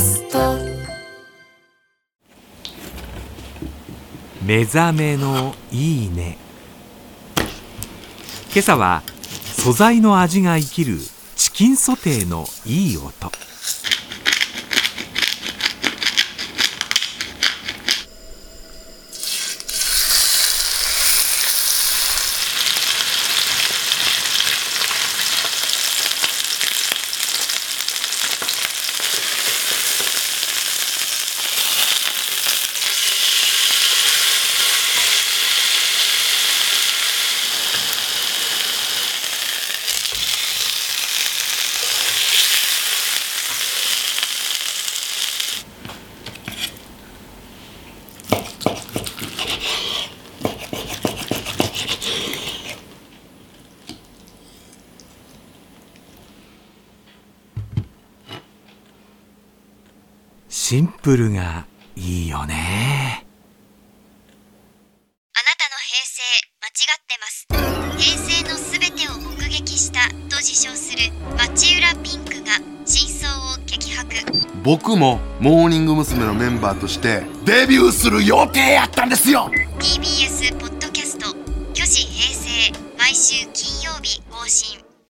スト。目覚めのいいね。今朝は素材の味が生きるチキンソテーのいい音。シンプルがいいよね。あなたの平成間違ってます。平成のすべてを目撃したと自称する町浦ピンクが真相を激白。僕もモーニング娘。のメンバーとしてデビューする予定やったんですよ。TBS ポッドキャスト「巨子平成」毎週金曜日更新